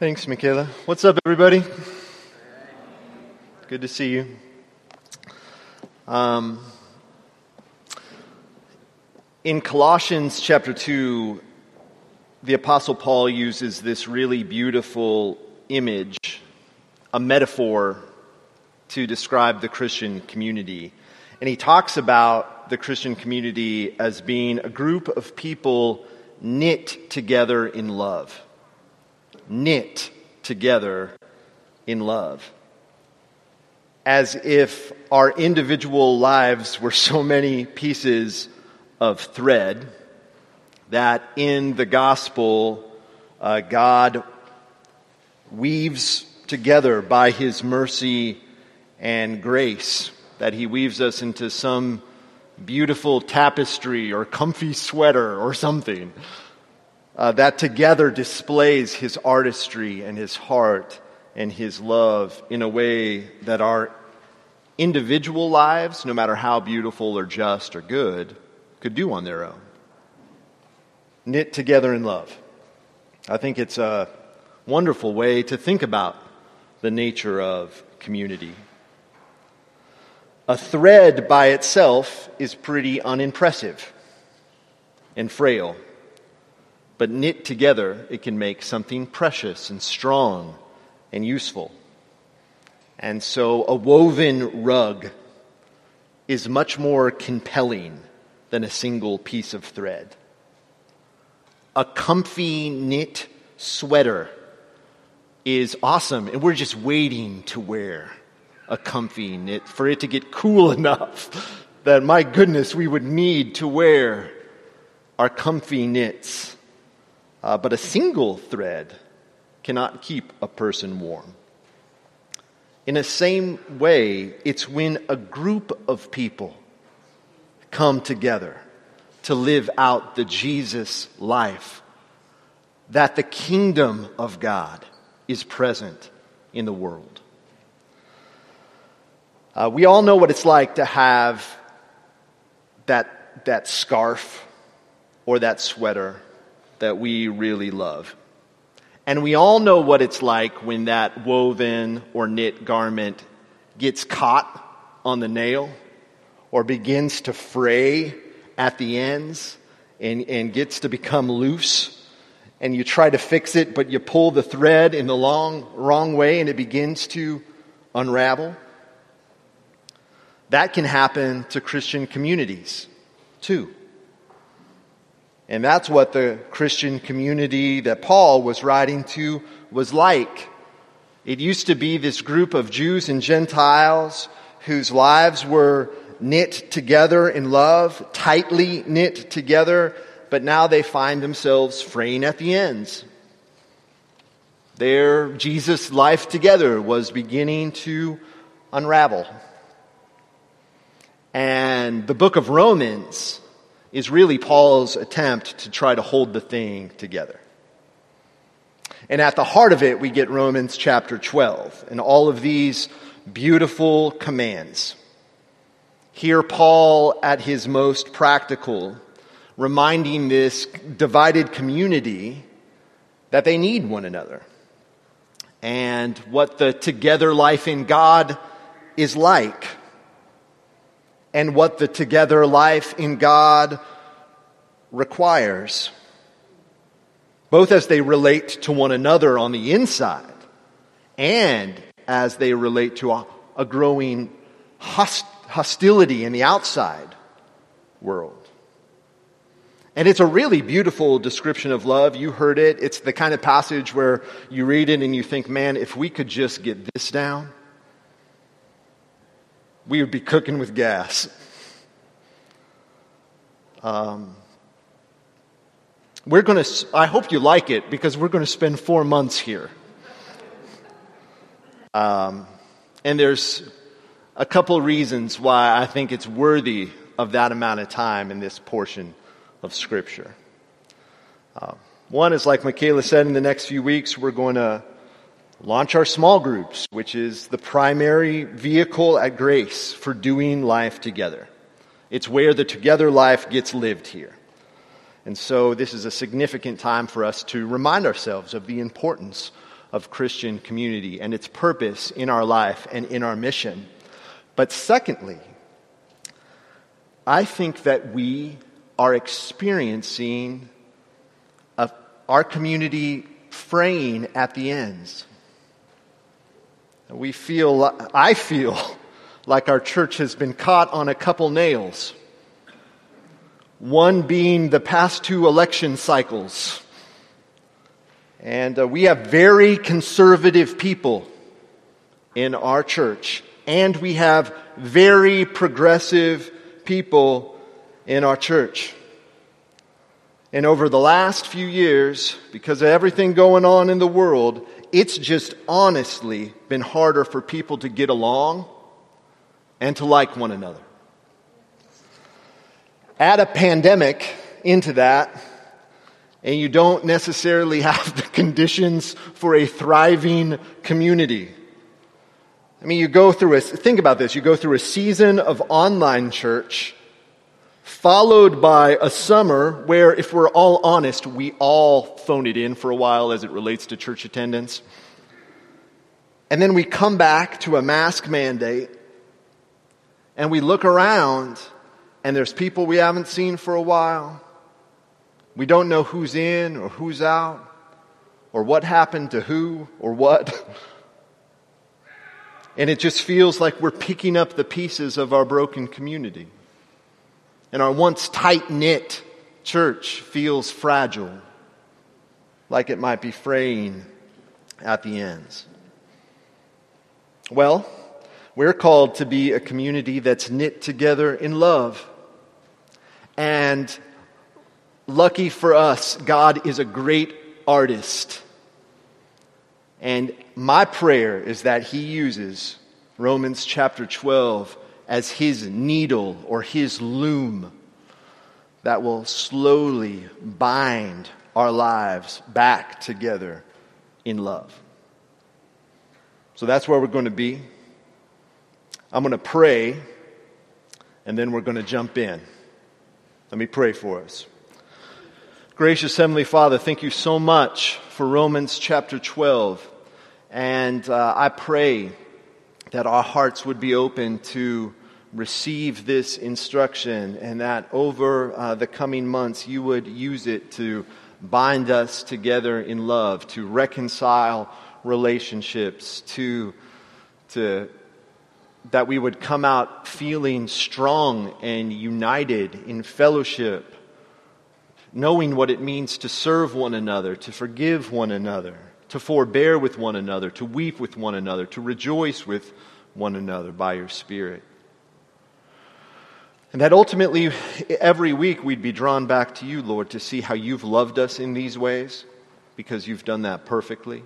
Thanks, Michaela. What's up, everybody? Good to see you. Um, in Colossians chapter 2, the Apostle Paul uses this really beautiful image, a metaphor, to describe the Christian community. And he talks about the Christian community as being a group of people knit together in love. Knit together in love. As if our individual lives were so many pieces of thread that in the gospel, uh, God weaves together by his mercy and grace, that he weaves us into some beautiful tapestry or comfy sweater or something uh, that together displays his artistry and his heart and his love in a way that our individual lives, no matter how beautiful or just or good, could do on their own. Knit together in love. I think it's a wonderful way to think about the nature of community. A thread by itself is pretty unimpressive and frail, but knit together, it can make something precious and strong and useful. And so a woven rug is much more compelling than a single piece of thread. A comfy knit sweater is awesome, and we're just waiting to wear a comfy knit for it to get cool enough that, my goodness, we would need to wear our comfy knits. Uh, but a single thread cannot keep a person warm. In the same way, it's when a group of people come together to live out the Jesus life that the kingdom of God is present in the world. Uh, we all know what it's like to have that, that scarf or that sweater that we really love. And we all know what it's like when that woven or knit garment gets caught on the nail or begins to fray at the ends and, and gets to become loose. And you try to fix it, but you pull the thread in the long, wrong way and it begins to unravel. That can happen to Christian communities too. And that's what the Christian community that Paul was writing to was like. It used to be this group of Jews and Gentiles whose lives were knit together in love, tightly knit together, but now they find themselves fraying at the ends. Their Jesus life together was beginning to unravel. And the book of Romans is really Paul's attempt to try to hold the thing together. And at the heart of it, we get Romans chapter 12 and all of these beautiful commands. Here, Paul, at his most practical, reminding this divided community that they need one another and what the together life in God is like and what the together life in God requires, both as they relate to one another on the inside and as they relate to a, a growing host, hostility in the outside world. And it's a really beautiful description of love. You heard it. It's the kind of passage where you read it and you think, man, if we could just get this down, we would be cooking with gas. Um, we're going to, I hope you like it because we're going to spend four months here. Um, and there's a couple reasons why I think it's worthy of that amount of time in this portion of Scripture. Uh, one is, like Michaela said, in the next few weeks, we're going to launch our small groups, which is the primary vehicle at Grace for doing life together. It's where the together life gets lived here. And so this is a significant time for us to remind ourselves of the importance of Christian community and its purpose in our life and in our mission. But secondly, I think that we are experiencing a, our community fraying at the ends. We feel, I feel like our church has been caught on a couple nails. One being the past two election cycles. And uh, we have very conservative people in our church. And we have very progressive people in our church. And over the last few years, because of everything going on in the world, it's just honestly been harder for people to get along and to like one another. Add a pandemic into that, and you don't necessarily have the conditions for a thriving community. I mean, you go through a, think about this, you go through a season of online church, followed by a summer where, if we're all honest, we all phone it in for a while as it relates to church attendance. And then we come back to a mask mandate, and we look around, and there's people we haven't seen for a while. We don't know who's in or who's out, or what happened to who or what. And it just feels like we're picking up the pieces of our broken community. And our once tight knit church feels fragile, like it might be fraying at the ends. Well, we're called to be a community that's knit together in love. And lucky for us, God is a great artist. And my prayer is that he uses Romans chapter 12 as his needle or his loom that will slowly bind our lives back together in love. So that's where we're going to be. I'm going to pray, and then we're going to jump in. Let me pray for us. Gracious Heavenly Father, thank you so much for Romans chapter 12. And uh, I pray that our hearts would be open to receive this instruction and that over uh, the coming months you would use it to bind us together in love, to reconcile relationships, to, to, that we would come out feeling strong and united in fellowship, knowing what it means to serve one another, to forgive one another to forbear with one another, to weep with one another, to rejoice with one another by your Spirit. And that ultimately, every week, we'd be drawn back to you, Lord, to see how you've loved us in these ways, because you've done that perfectly.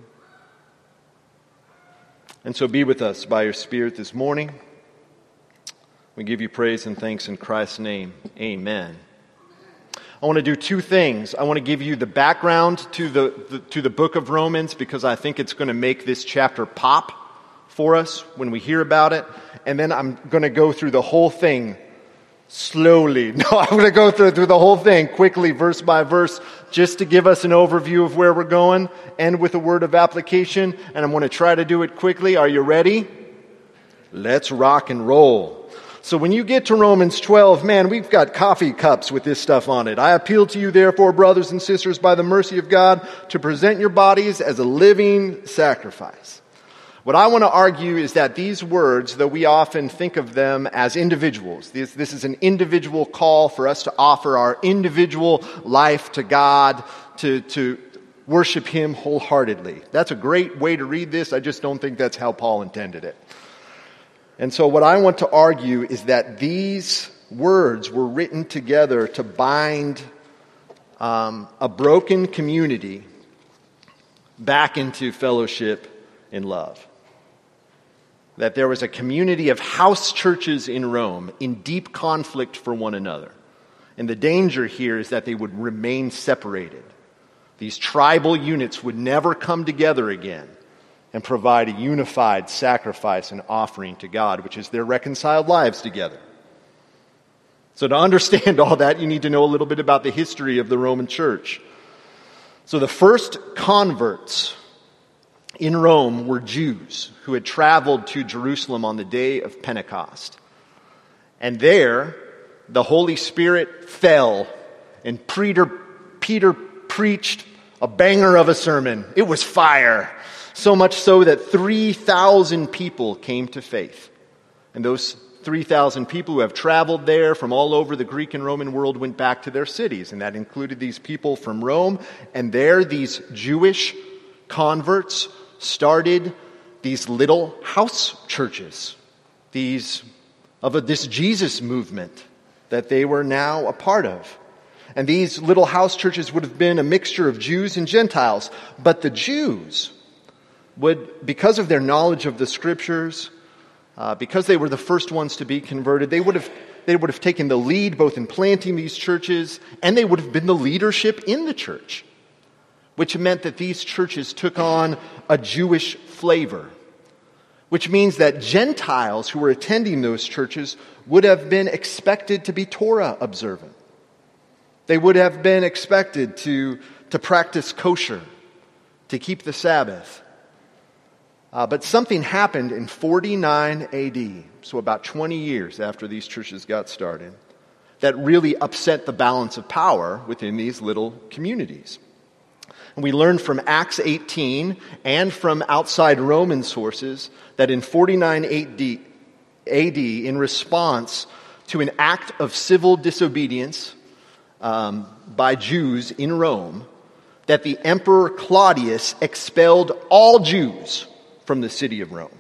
And so be with us by your Spirit this morning. We give you praise and thanks in Christ's name. Amen. I want to do two things. I want to give you the background to the, the, to the book of Romans because I think it's going to make this chapter pop for us when we hear about it. And then I'm going to go through the whole thing slowly. No, I'm going to go through, through the whole thing quickly, verse by verse, just to give us an overview of where we're going and with a word of application. And I'm going to try to do it quickly. Are you ready? Let's rock and roll. So when you get to Romans 12, man, we've got coffee cups with this stuff on it. I appeal to you, therefore, brothers and sisters, by the mercy of God, to present your bodies as a living sacrifice. What I want to argue is that these words, though we often think of them as individuals, this, this is an individual call for us to offer our individual life to God, to, to worship Him wholeheartedly. That's a great way to read this. I just don't think that's how Paul intended it. And so, what I want to argue is that these words were written together to bind um, a broken community back into fellowship in love. That there was a community of house churches in Rome in deep conflict for one another. And the danger here is that they would remain separated. These tribal units would never come together again and provide a unified sacrifice and offering to God, which is their reconciled lives together. So, to understand all that, you need to know a little bit about the history of the Roman church. So, the first converts in Rome were Jews who had traveled to Jerusalem on the day of Pentecost. And there, the Holy Spirit fell, and Peter, Peter preached a banger of a sermon. It was fire. So much so that 3,000 people came to faith. And those 3,000 people who have traveled there from all over the Greek and Roman world went back to their cities. And that included these people from Rome. And there, these Jewish converts started these little house churches, these of a, this Jesus movement that they were now a part of. And these little house churches would have been a mixture of Jews and Gentiles. But the Jews would, because of their knowledge of the scriptures, uh, because they were the first ones to be converted, they would have they would have taken the lead both in planting these churches and they would have been the leadership in the church, which meant that these churches took on a Jewish flavor, which means that Gentiles who were attending those churches would have been expected to be Torah observant. They would have been expected to, to practice kosher, to keep the Sabbath. Uh, but something happened in 49 AD, so about 20 years after these churches got started, that really upset the balance of power within these little communities. And we learn from Acts 18 and from outside Roman sources that in 49 AD, AD in response to an act of civil disobedience um, by Jews in Rome, that the Emperor Claudius expelled all Jews from the city of Rome.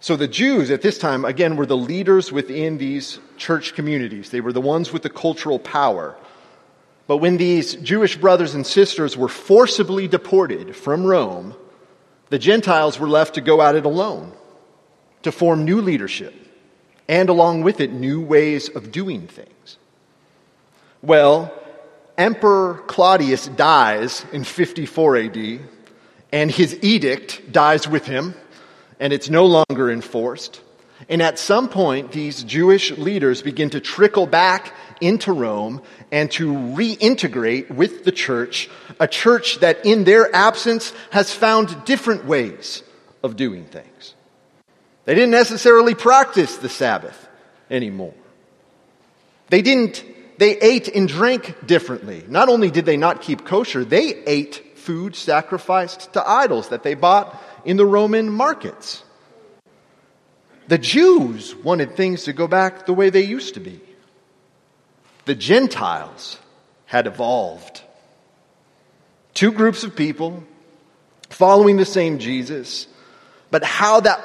So the Jews at this time, again, were the leaders within these church communities. They were the ones with the cultural power. But when these Jewish brothers and sisters were forcibly deported from Rome, the Gentiles were left to go at it alone, to form new leadership, and along with it, new ways of doing things. Well, Emperor Claudius dies in 54 AD, and his edict dies with him, and it's no longer enforced. And at some point, these Jewish leaders begin to trickle back into Rome and to reintegrate with the church, a church that in their absence has found different ways of doing things. They didn't necessarily practice the Sabbath anymore. They didn't, they ate and drank differently. Not only did they not keep kosher, they ate food sacrificed to idols that they bought in the Roman markets. The Jews wanted things to go back the way they used to be. The Gentiles had evolved. Two groups of people following the same Jesus, but how that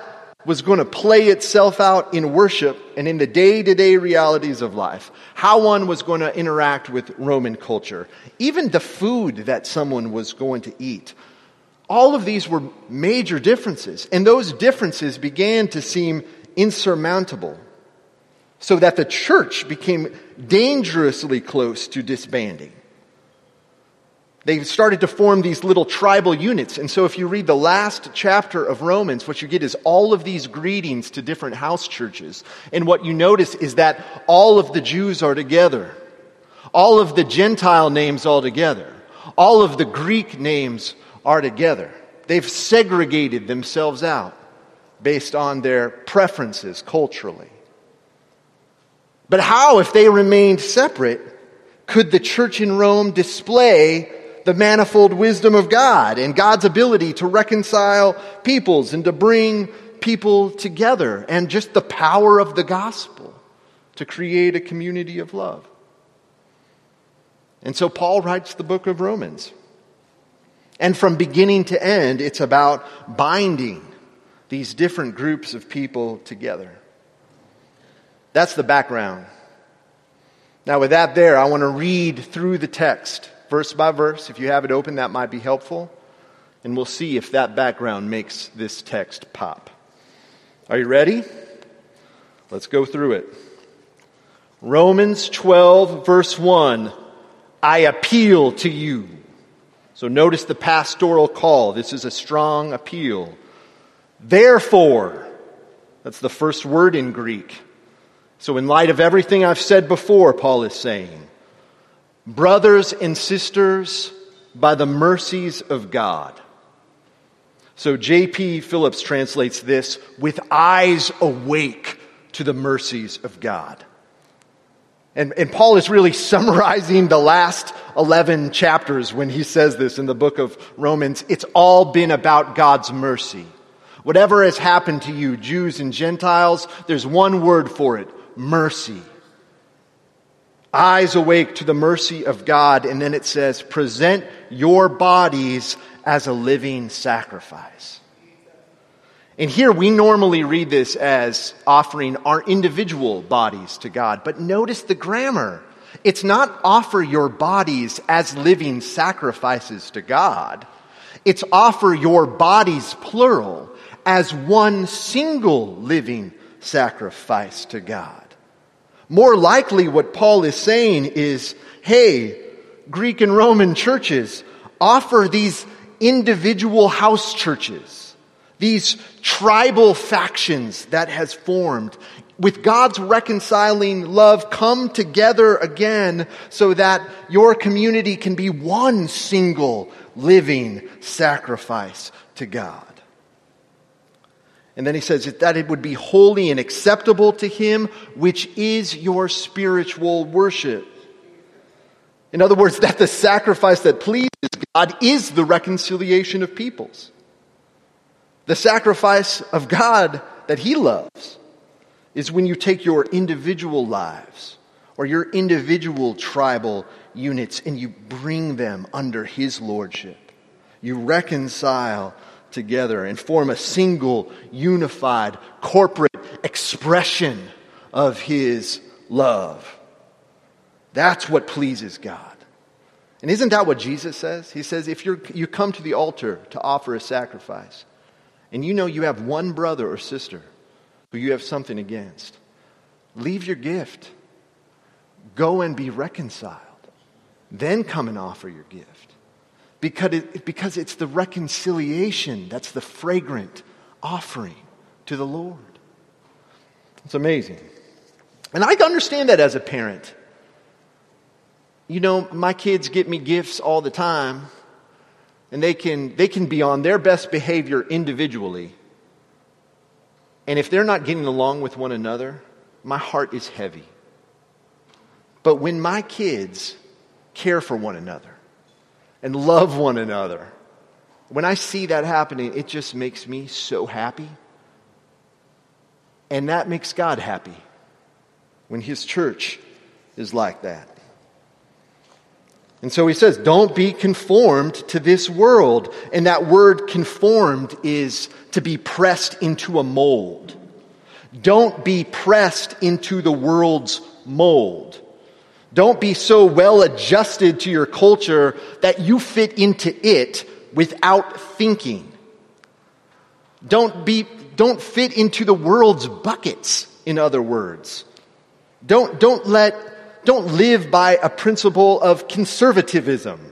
was going to play itself out in worship and in the day to day realities of life. How one was going to interact with Roman culture. Even the food that someone was going to eat. All of these were major differences. And those differences began to seem insurmountable. So that the church became dangerously close to disbanding. They started to form these little tribal units. And so if you read the last chapter of Romans, what you get is all of these greetings to different house churches. And what you notice is that all of the Jews are together. All of the Gentile names are together. All of the Greek names are together. They've segregated themselves out based on their preferences culturally. But how, if they remained separate, could the church in Rome display the manifold wisdom of God and God's ability to reconcile peoples and to bring people together and just the power of the gospel to create a community of love. And so Paul writes the book of Romans. And from beginning to end, it's about binding these different groups of people together. That's the background. Now, with that there, I want to read through the text verse by verse. If you have it open, that might be helpful. And we'll see if that background makes this text pop. Are you ready? Let's go through it. Romans 12, verse 1. I appeal to you. So notice the pastoral call. This is a strong appeal. Therefore, that's the first word in Greek. So, in light of everything I've said before, Paul is saying, Brothers and sisters, by the mercies of God. So J.B. Phillips translates this with eyes awake to the mercies of God. And, and Paul is really summarizing the last 11 chapters when he says this in the book of Romans. It's all been about God's mercy. Whatever has happened to you, Jews and Gentiles, there's one word for it mercy. Eyes awake to the mercy of God. And then it says, present your bodies as a living sacrifice. And here we normally read this as offering our individual bodies to God. But notice the grammar. It's not offer your bodies as living sacrifices to God. It's offer your bodies, plural, as one single living sacrifice to God. More likely, what Paul is saying is hey, Greek and Roman churches, offer these individual house churches, these tribal factions that has formed with God's reconciling love come together again so that your community can be one single living sacrifice to God. And then he says that it would be holy and acceptable to him, which is your spiritual worship. In other words, that the sacrifice that pleases God is the reconciliation of peoples. The sacrifice of God that He loves is when you take your individual lives or your individual tribal units and you bring them under His lordship. You reconcile together and form a single, unified, corporate expression of His love. That's what pleases God. And isn't that what Jesus says? He says, if you you come to the altar to offer a sacrifice, and you know you have one brother or sister who you have something against, leave your gift. Go and be reconciled. Then come and offer your gift. Because, it, because it's the reconciliation that's the fragrant offering to the Lord. It's amazing. And I understand that as a parent. You know, my kids get me gifts all the time, and they can, they can be on their best behavior individually. And if they're not getting along with one another, my heart is heavy. But when my kids care for one another and love one another, when I see that happening, it just makes me so happy. And that makes God happy when His church is like that. And so he says, don't be conformed to this world. And that word conformed is to be pressed into a mold. Don't be pressed into the world's mold. Don't be so well adjusted to your culture that you fit into it without thinking. Don't be, don't fit into the world's buckets, in other words. Don't, don't let don't live by a principle of conservatism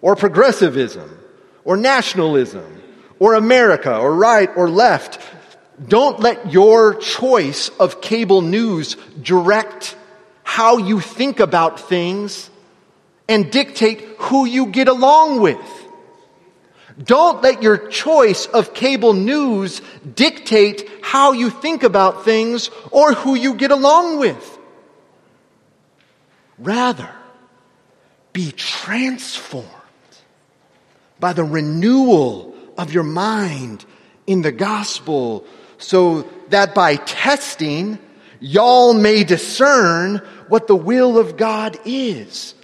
or progressivism or nationalism or America or right or left. Don't let your choice of cable news direct how you think about things and dictate who you get along with. Don't let your choice of cable news dictate how you think about things or who you get along with. Rather, be transformed by the renewal of your mind in the gospel so that by testing, y'all may discern what the will of God is.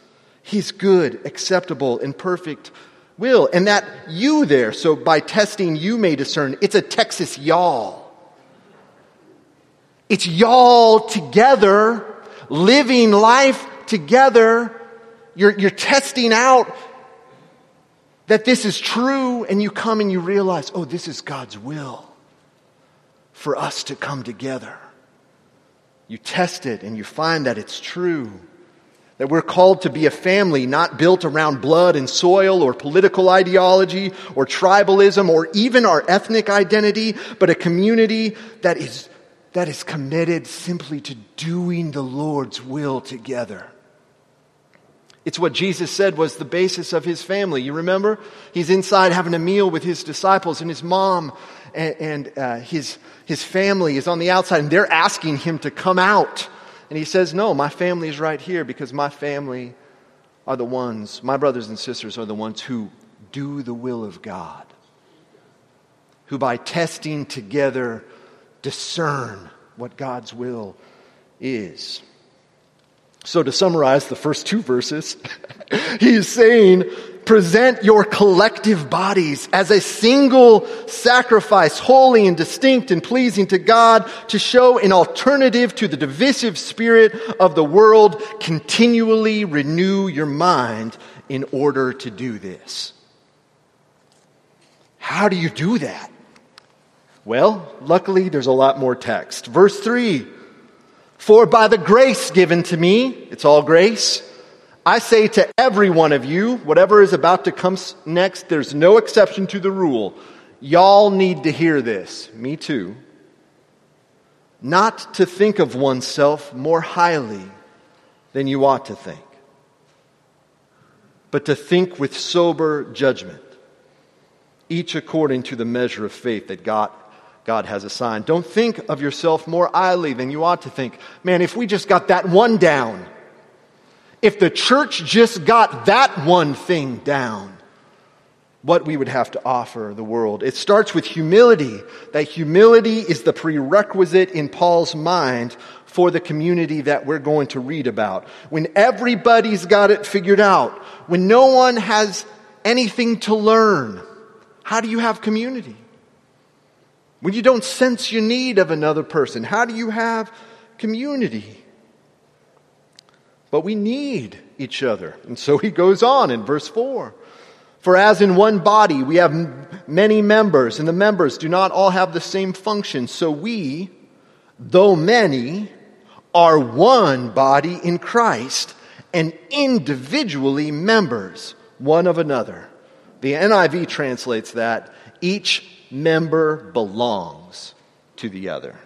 His good, acceptable, and perfect will. And that you there, so by testing, you may discern. It's a Texas y'all. It's y'all together living life together, you're, you're testing out that this is true, and you come and you realize, oh, this is God's will for us to come together. You test it and you find that it's true. That we're called to be a family not built around blood and soil or political ideology or tribalism or even our ethnic identity, but a community that is, that is committed simply to doing the Lord's will together. It's what Jesus said was the basis of his family. You remember? He's inside having a meal with his disciples and his mom and, and uh, his, his family is on the outside and they're asking him to come out. And he says, No, my family is right here because my family are the ones, my brothers and sisters are the ones who do the will of God, who by testing together discern what God's will is. So, to summarize the first two verses, he's saying, present your collective bodies as a single sacrifice, holy and distinct and pleasing to God, to show an alternative to the divisive spirit of the world. Continually renew your mind in order to do this. How do you do that? Well, luckily, there's a lot more text. Verse 3 For by the grace given to me, it's all grace, I say to every one of you, whatever is about to come next, there's no exception to the rule. Y'all need to hear this. Me too. Not to think of oneself more highly than you ought to think, but to think with sober judgment, each according to the measure of faith that God God has assigned. Don't think of yourself more highly than you ought to think. Man, if we just got that one down, if the church just got that one thing down, what we would have to offer the world. It starts with humility. That humility is the prerequisite in Paul's mind for the community that we're going to read about. When everybody's got it figured out, when no one has anything to learn, how do you have community? When you don't sense your need of another person, how do you have community? But we need each other. And so he goes on in verse 4. For as in one body we have many members, and the members do not all have the same function, so we, though many, are one body in Christ and individually members one of another. The NIV translates that each member belongs to the other.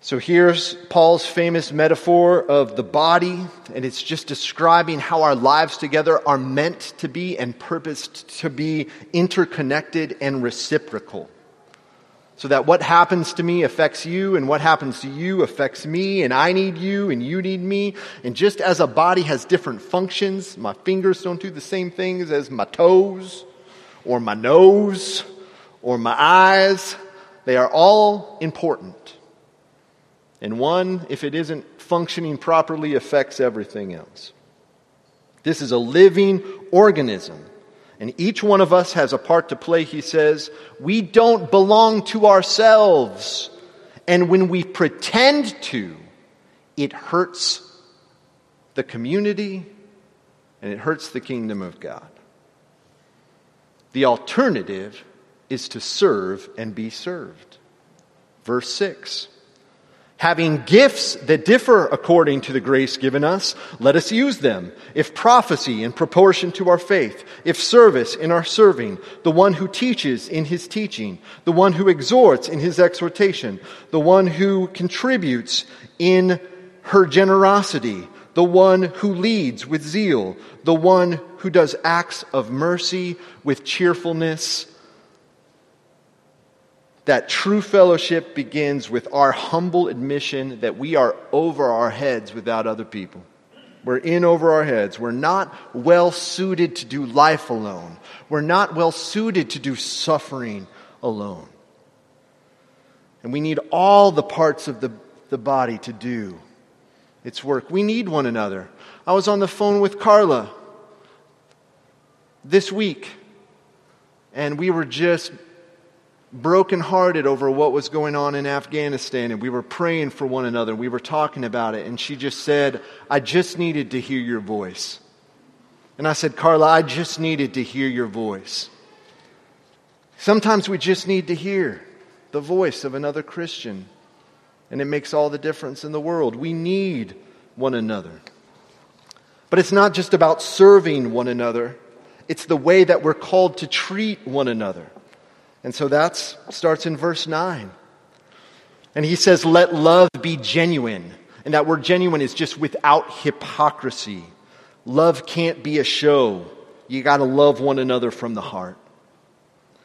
So here's Paul's famous metaphor of the body, and it's just describing how our lives together are meant to be and purposed to be interconnected and reciprocal. So that what happens to me affects you, and what happens to you affects me, and I need you, and you need me. And just as a body has different functions, my fingers don't do the same things as my toes, or my nose or my eyes. They are all important. And one, if it isn't functioning properly, affects everything else. This is a living organism. And each one of us has a part to play, he says. We don't belong to ourselves. And when we pretend to, it hurts the community and it hurts the kingdom of God. The alternative is to serve and be served. Verse 6 Having gifts that differ according to the grace given us, let us use them. If prophecy in proportion to our faith, if service in our serving, the one who teaches in his teaching, the one who exhorts in his exhortation, the one who contributes in her generosity, the one who leads with zeal, the one who does acts of mercy with cheerfulness. That true fellowship begins with our humble admission that we are over our heads without other people. We're in over our heads. We're not well suited to do life alone. We're not well suited to do suffering alone. And we need all the parts of the, the body to do its work. We need one another. I was on the phone with Carla this week, and we were just brokenhearted over what was going on in Afghanistan, and we were praying for one another. We were talking about it, and she just said, I just needed to hear your voice. And I said, Carla, I just needed to hear your voice. Sometimes we just need to hear the voice of another Christian, and it makes all the difference in the world. We need one another. But it's not just about serving one another, it's the way that we're called to treat one another. And so that starts in verse 9. And he says, Let love be genuine. And that word genuine is just without hypocrisy. Love can't be a show. You got to love one another from the heart.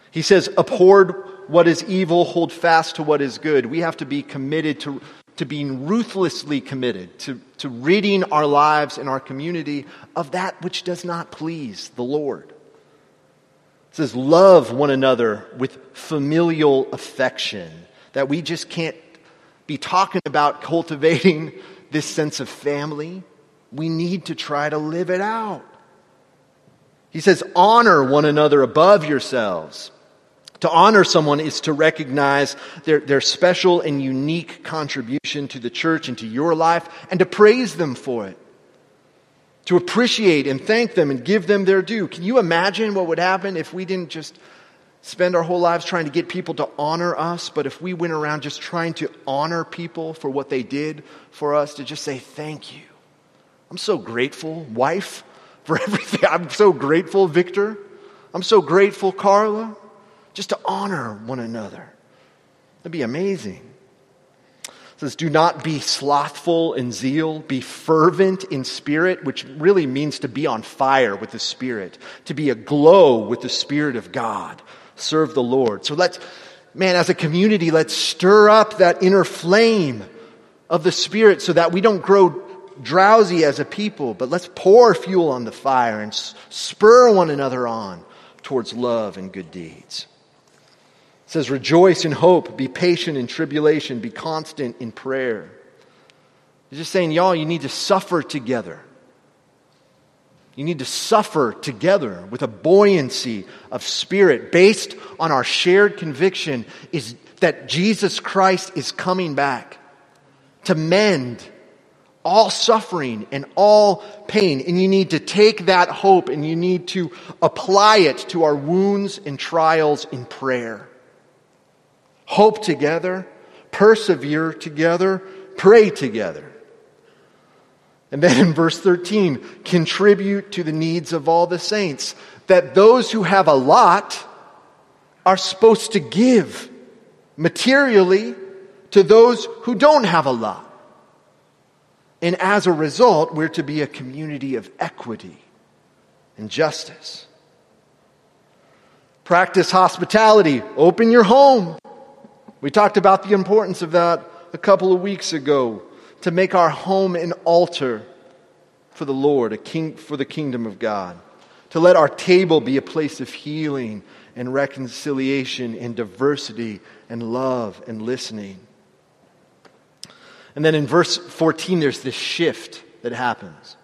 He says, abhor what is evil, hold fast to what is good. We have to be committed to, to being ruthlessly committed to, to ridding our lives and our community of that which does not please the Lord. It says, love one another with familial affection. That we just can't be talking about cultivating this sense of family. We need to try to live it out. He says, honor one another above yourselves. To honor someone is to recognize their, their special and unique contribution to the church and to your life and to praise them for it. To appreciate and thank them and give them their due. Can you imagine what would happen if we didn't just spend our whole lives trying to get people to honor us, but if we went around just trying to honor people for what they did for us, to just say thank you. I'm so grateful, wife, for everything. I'm so grateful, Victor. I'm so grateful, Carla. Just to honor one another. That'd be amazing. It says, Do not be slothful in zeal, be fervent in spirit, which really means to be on fire with the Spirit, to be aglow with the Spirit of God serve the Lord. So let's, man, as a community, let's stir up that inner flame of the Spirit so that we don't grow drowsy as a people, but let's pour fuel on the fire and spur one another on towards love and good deeds. It says, rejoice in hope, be patient in tribulation, be constant in prayer. He's just saying, y'all, you need to suffer together. You need to suffer together with a buoyancy of spirit based on our shared conviction is that Jesus Christ is coming back to mend all suffering and all pain. And you need to take that hope and you need to apply it to our wounds and trials in prayer. Hope together, persevere together, pray together. And then in verse 13, contribute to the needs of all the saints. That those who have a lot are supposed to give materially to those who don't have a lot. And as a result, we're to be a community of equity and justice. Practice hospitality. Open your home. We talked about the importance of that a couple of weeks ago to make our home an altar for the Lord, a king for the kingdom of God. To let our table be a place of healing and reconciliation and diversity and love and listening. And then in verse 14, there's this shift that happens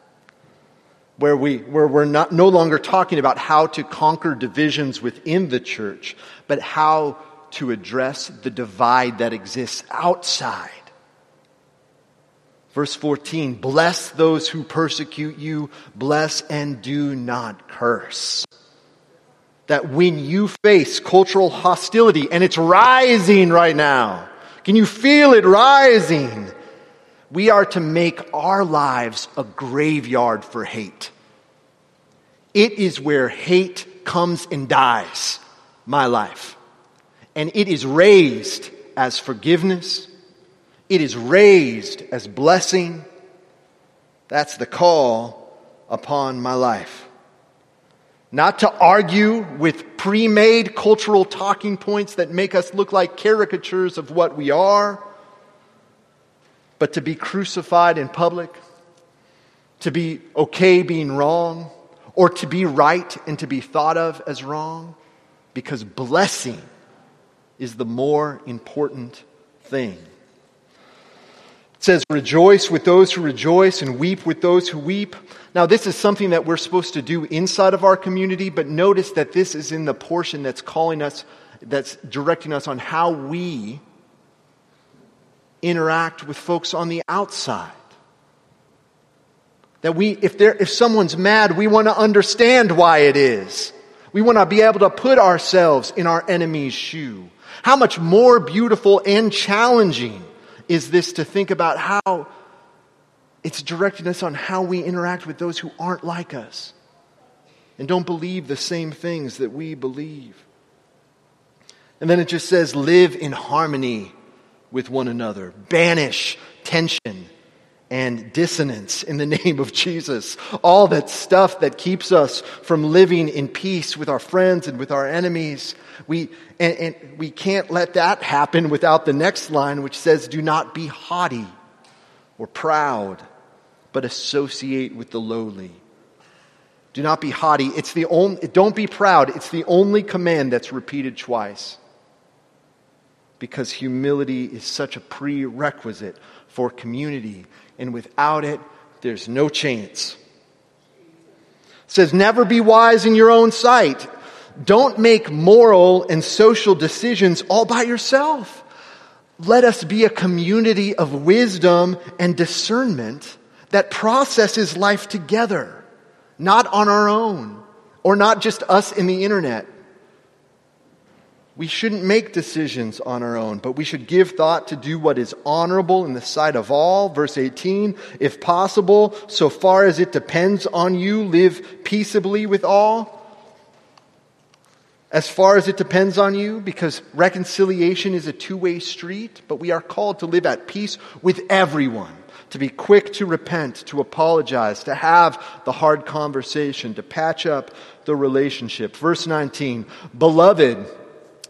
where, we, where we're not, no longer talking about how to conquer divisions within the church, but how to address the divide that exists outside Verse 14, bless those who persecute you, bless and do not curse. That when you face cultural hostility, and it's rising right now, can you feel it rising? We are to make our lives a graveyard for hate. It is where hate comes and dies, my life. And it is raised as forgiveness it is raised as blessing. That's the call upon my life. Not to argue with pre made cultural talking points that make us look like caricatures of what we are, but to be crucified in public, to be okay being wrong, or to be right and to be thought of as wrong, because blessing is the more important thing It says, Rejoice with those who rejoice and weep with those who weep. Now, this is something that we're supposed to do inside of our community, but notice that this is in the portion that's calling us, that's directing us on how we interact with folks on the outside. That we, if, there, if someone's mad, we want to understand why it is. We want to be able to put ourselves in our enemy's shoe. How much more beautiful and challenging is this to think about how it's directing us on how we interact with those who aren't like us and don't believe the same things that we believe. And then it just says, live in harmony with one another, banish tension and dissonance in the name of Jesus. All that stuff that keeps us from living in peace with our friends and with our enemies. We, and, and we can't let that happen without the next line, which says, Do not be haughty or proud, but associate with the lowly. Do not be haughty. It's the only, don't be proud. It's the only command that's repeated twice. Because humility is such a prerequisite for community and without it, there's no chance. It says, never be wise in your own sight. Don't make moral and social decisions all by yourself. Let us be a community of wisdom and discernment that processes life together, not on our own, or not just us in the internet. We shouldn't make decisions on our own, but we should give thought to do what is honorable in the sight of all. Verse 18, if possible, so far as it depends on you, live peaceably with all. As far as it depends on you, because reconciliation is a two way street, but we are called to live at peace with everyone, to be quick to repent, to apologize, to have the hard conversation, to patch up the relationship. Verse 19, beloved,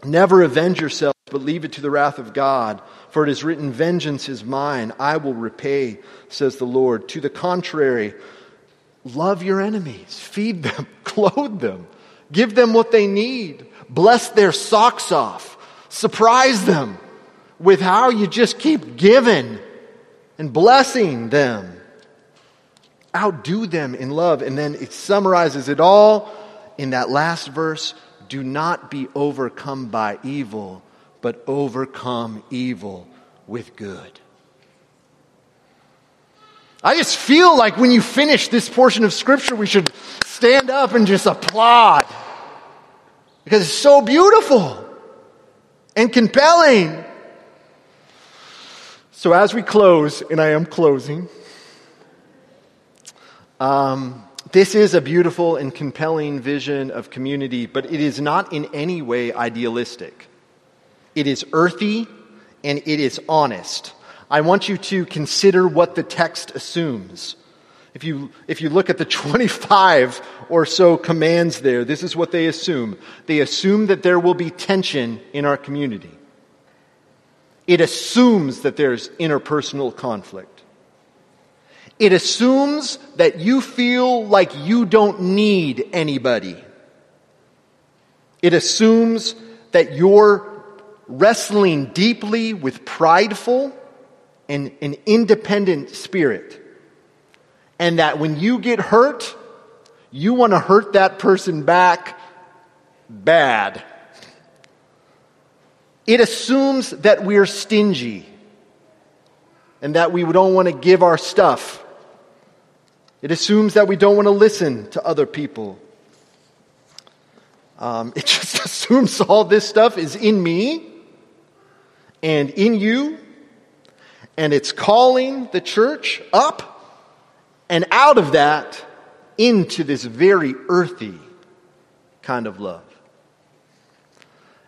Never avenge yourself, but leave it to the wrath of God. For it is written, Vengeance is mine, I will repay, says the Lord. To the contrary, love your enemies, feed them, clothe them, give them what they need, bless their socks off, surprise them with how you just keep giving and blessing them. Outdo them in love. And then it summarizes it all in that last verse do not be overcome by evil, but overcome evil with good. I just feel like when you finish this portion of Scripture, we should stand up and just applaud. Because it's so beautiful and compelling. So, as we close, and I am closing, um, this is a beautiful and compelling vision of community, but it is not in any way idealistic. It is earthy and it is honest. I want you to consider what the text assumes. If you, if you look at the 25 or so commands there, this is what they assume. They assume that there will be tension in our community. It assumes that there's interpersonal conflict. It assumes that you feel like you don't need anybody. It assumes that you're wrestling deeply with prideful and an independent spirit. And that when you get hurt, you want to hurt that person back bad. It assumes that we're stingy and that we don't want to give our stuff it assumes that we don't want to listen to other people. Um, it just assumes all this stuff is in me and in you, and it's calling the church up and out of that into this very earthy kind of love.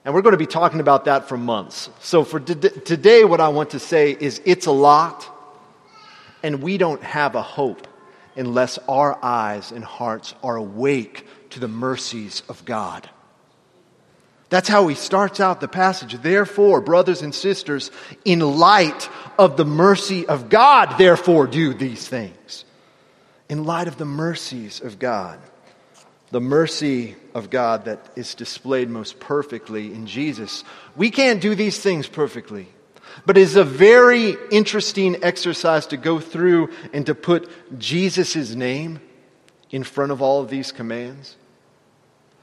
And we're going to be talking about that for months. So for today, what I want to say is it's a lot, and we don't have a hope unless our eyes and hearts are awake to the mercies of God. That's how he starts out the passage. Therefore, brothers and sisters, in light of the mercy of God, therefore do these things. In light of the mercies of God. The mercy of God that is displayed most perfectly in Jesus. We can't do these things perfectly. But is a very interesting exercise to go through and to put Jesus' name in front of all of these commands.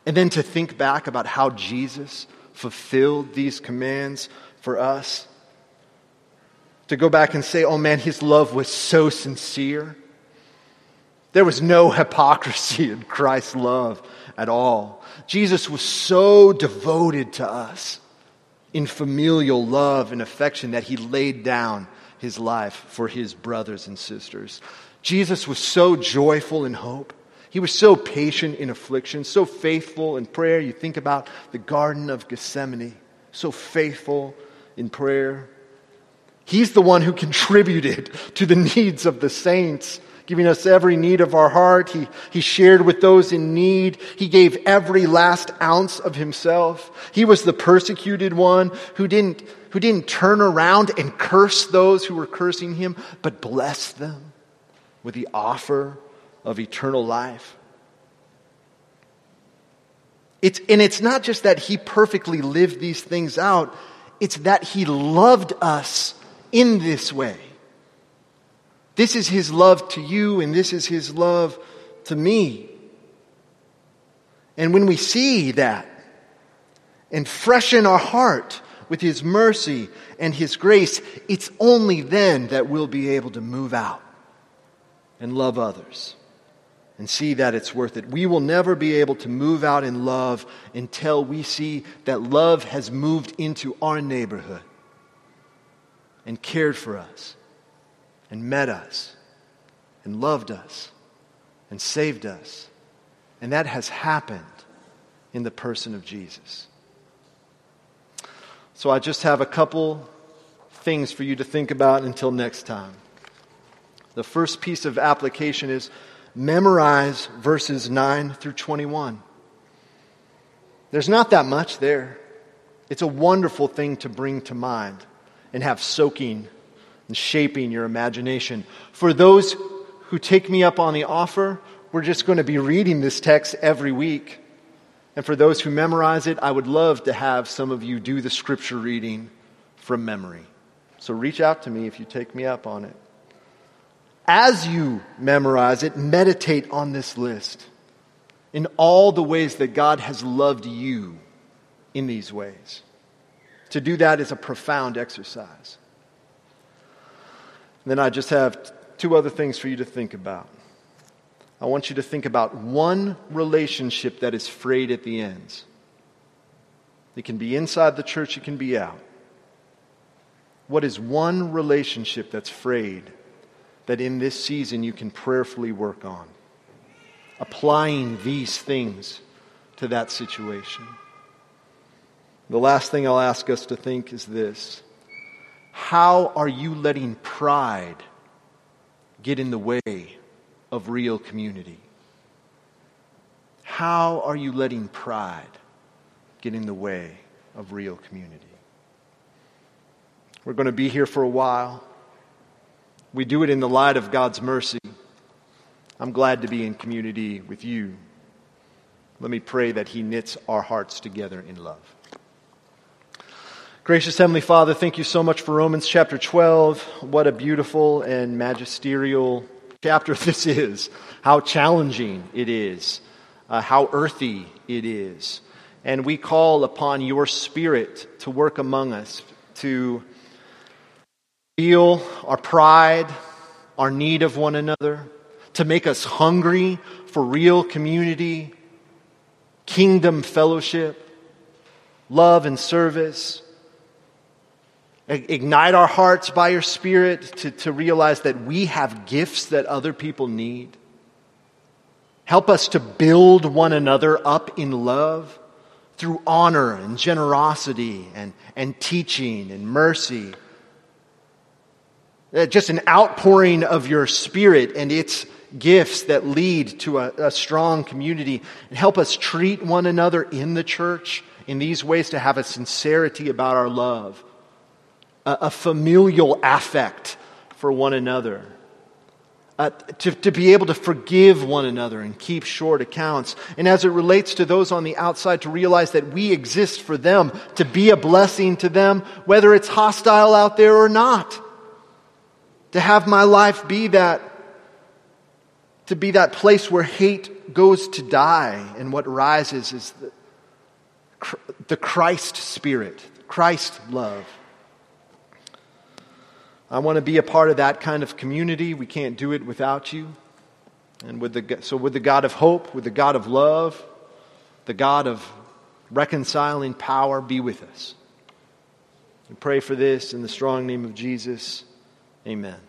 And then to think back about how Jesus fulfilled these commands for us. To go back and say, oh man, his love was so sincere. There was no hypocrisy in Christ's love at all. Jesus was so devoted to us in familial love and affection that he laid down his life for his brothers and sisters. Jesus was so joyful in hope. He was so patient in affliction, so faithful in prayer. You think about the Garden of Gethsemane, so faithful in prayer. He's the one who contributed to the needs of the saints, giving us every need of our heart. He, he shared with those in need. He gave every last ounce of himself. He was the persecuted one who didn't, who didn't turn around and curse those who were cursing him, but blessed them with the offer of eternal life. It's, and it's not just that he perfectly lived these things out, it's that he loved us in this way. This is his love to you, and this is his love to me. And when we see that and freshen our heart with his mercy and his grace, it's only then that we'll be able to move out and love others and see that it's worth it. We will never be able to move out in love until we see that love has moved into our neighborhood and cared for us and met us and loved us and saved us. And that has happened in the person of Jesus. So I just have a couple things for you to think about until next time. The first piece of application is memorize verses 9 through 21. There's not that much there. It's a wonderful thing to bring to mind and have soaking and shaping your imagination. For those who take me up on the offer, we're just going to be reading this text every week. And for those who memorize it, I would love to have some of you do the scripture reading from memory. So reach out to me if you take me up on it. As you memorize it, meditate on this list in all the ways that God has loved you in these ways. To do that is a profound exercise. Then I just have two other things for you to think about. I want you to think about one relationship that is frayed at the ends. It can be inside the church, it can be out. What is one relationship that's frayed that in this season you can prayerfully work on? Applying these things to that situation. The last thing I'll ask us to think is this How are you letting pride get in the way of real community? How are you letting pride get in the way of real community? We're going to be here for a while. We do it in the light of God's mercy. I'm glad to be in community with you. Let me pray that He knits our hearts together in love. Gracious Heavenly Father, thank you so much for Romans chapter 12. What a beautiful and magisterial chapter this is. How challenging it is. Uh, how earthy it is. And we call upon your Spirit to work among us, to feel our pride, our need of one another, to make us hungry for real community, kingdom fellowship, love and service Ignite our hearts by your Spirit to, to realize that we have gifts that other people need. Help us to build one another up in love through honor and generosity and, and teaching and mercy. Uh, just an outpouring of your Spirit and its gifts that lead to a, a strong community. And help us treat one another in the church in these ways to have a sincerity about our love a, a familial affect for one another. Uh, to, to be able to forgive one another and keep short accounts. And as it relates to those on the outside, to realize that we exist for them, to be a blessing to them, whether it's hostile out there or not. To have my life be that, to be that place where hate goes to die and what rises is the, the Christ spirit, Christ love. I want to be a part of that kind of community. We can't do it without you. And with the, so, with the God of hope, with the God of love, the God of reconciling power, be with us. We pray for this in the strong name of Jesus. Amen.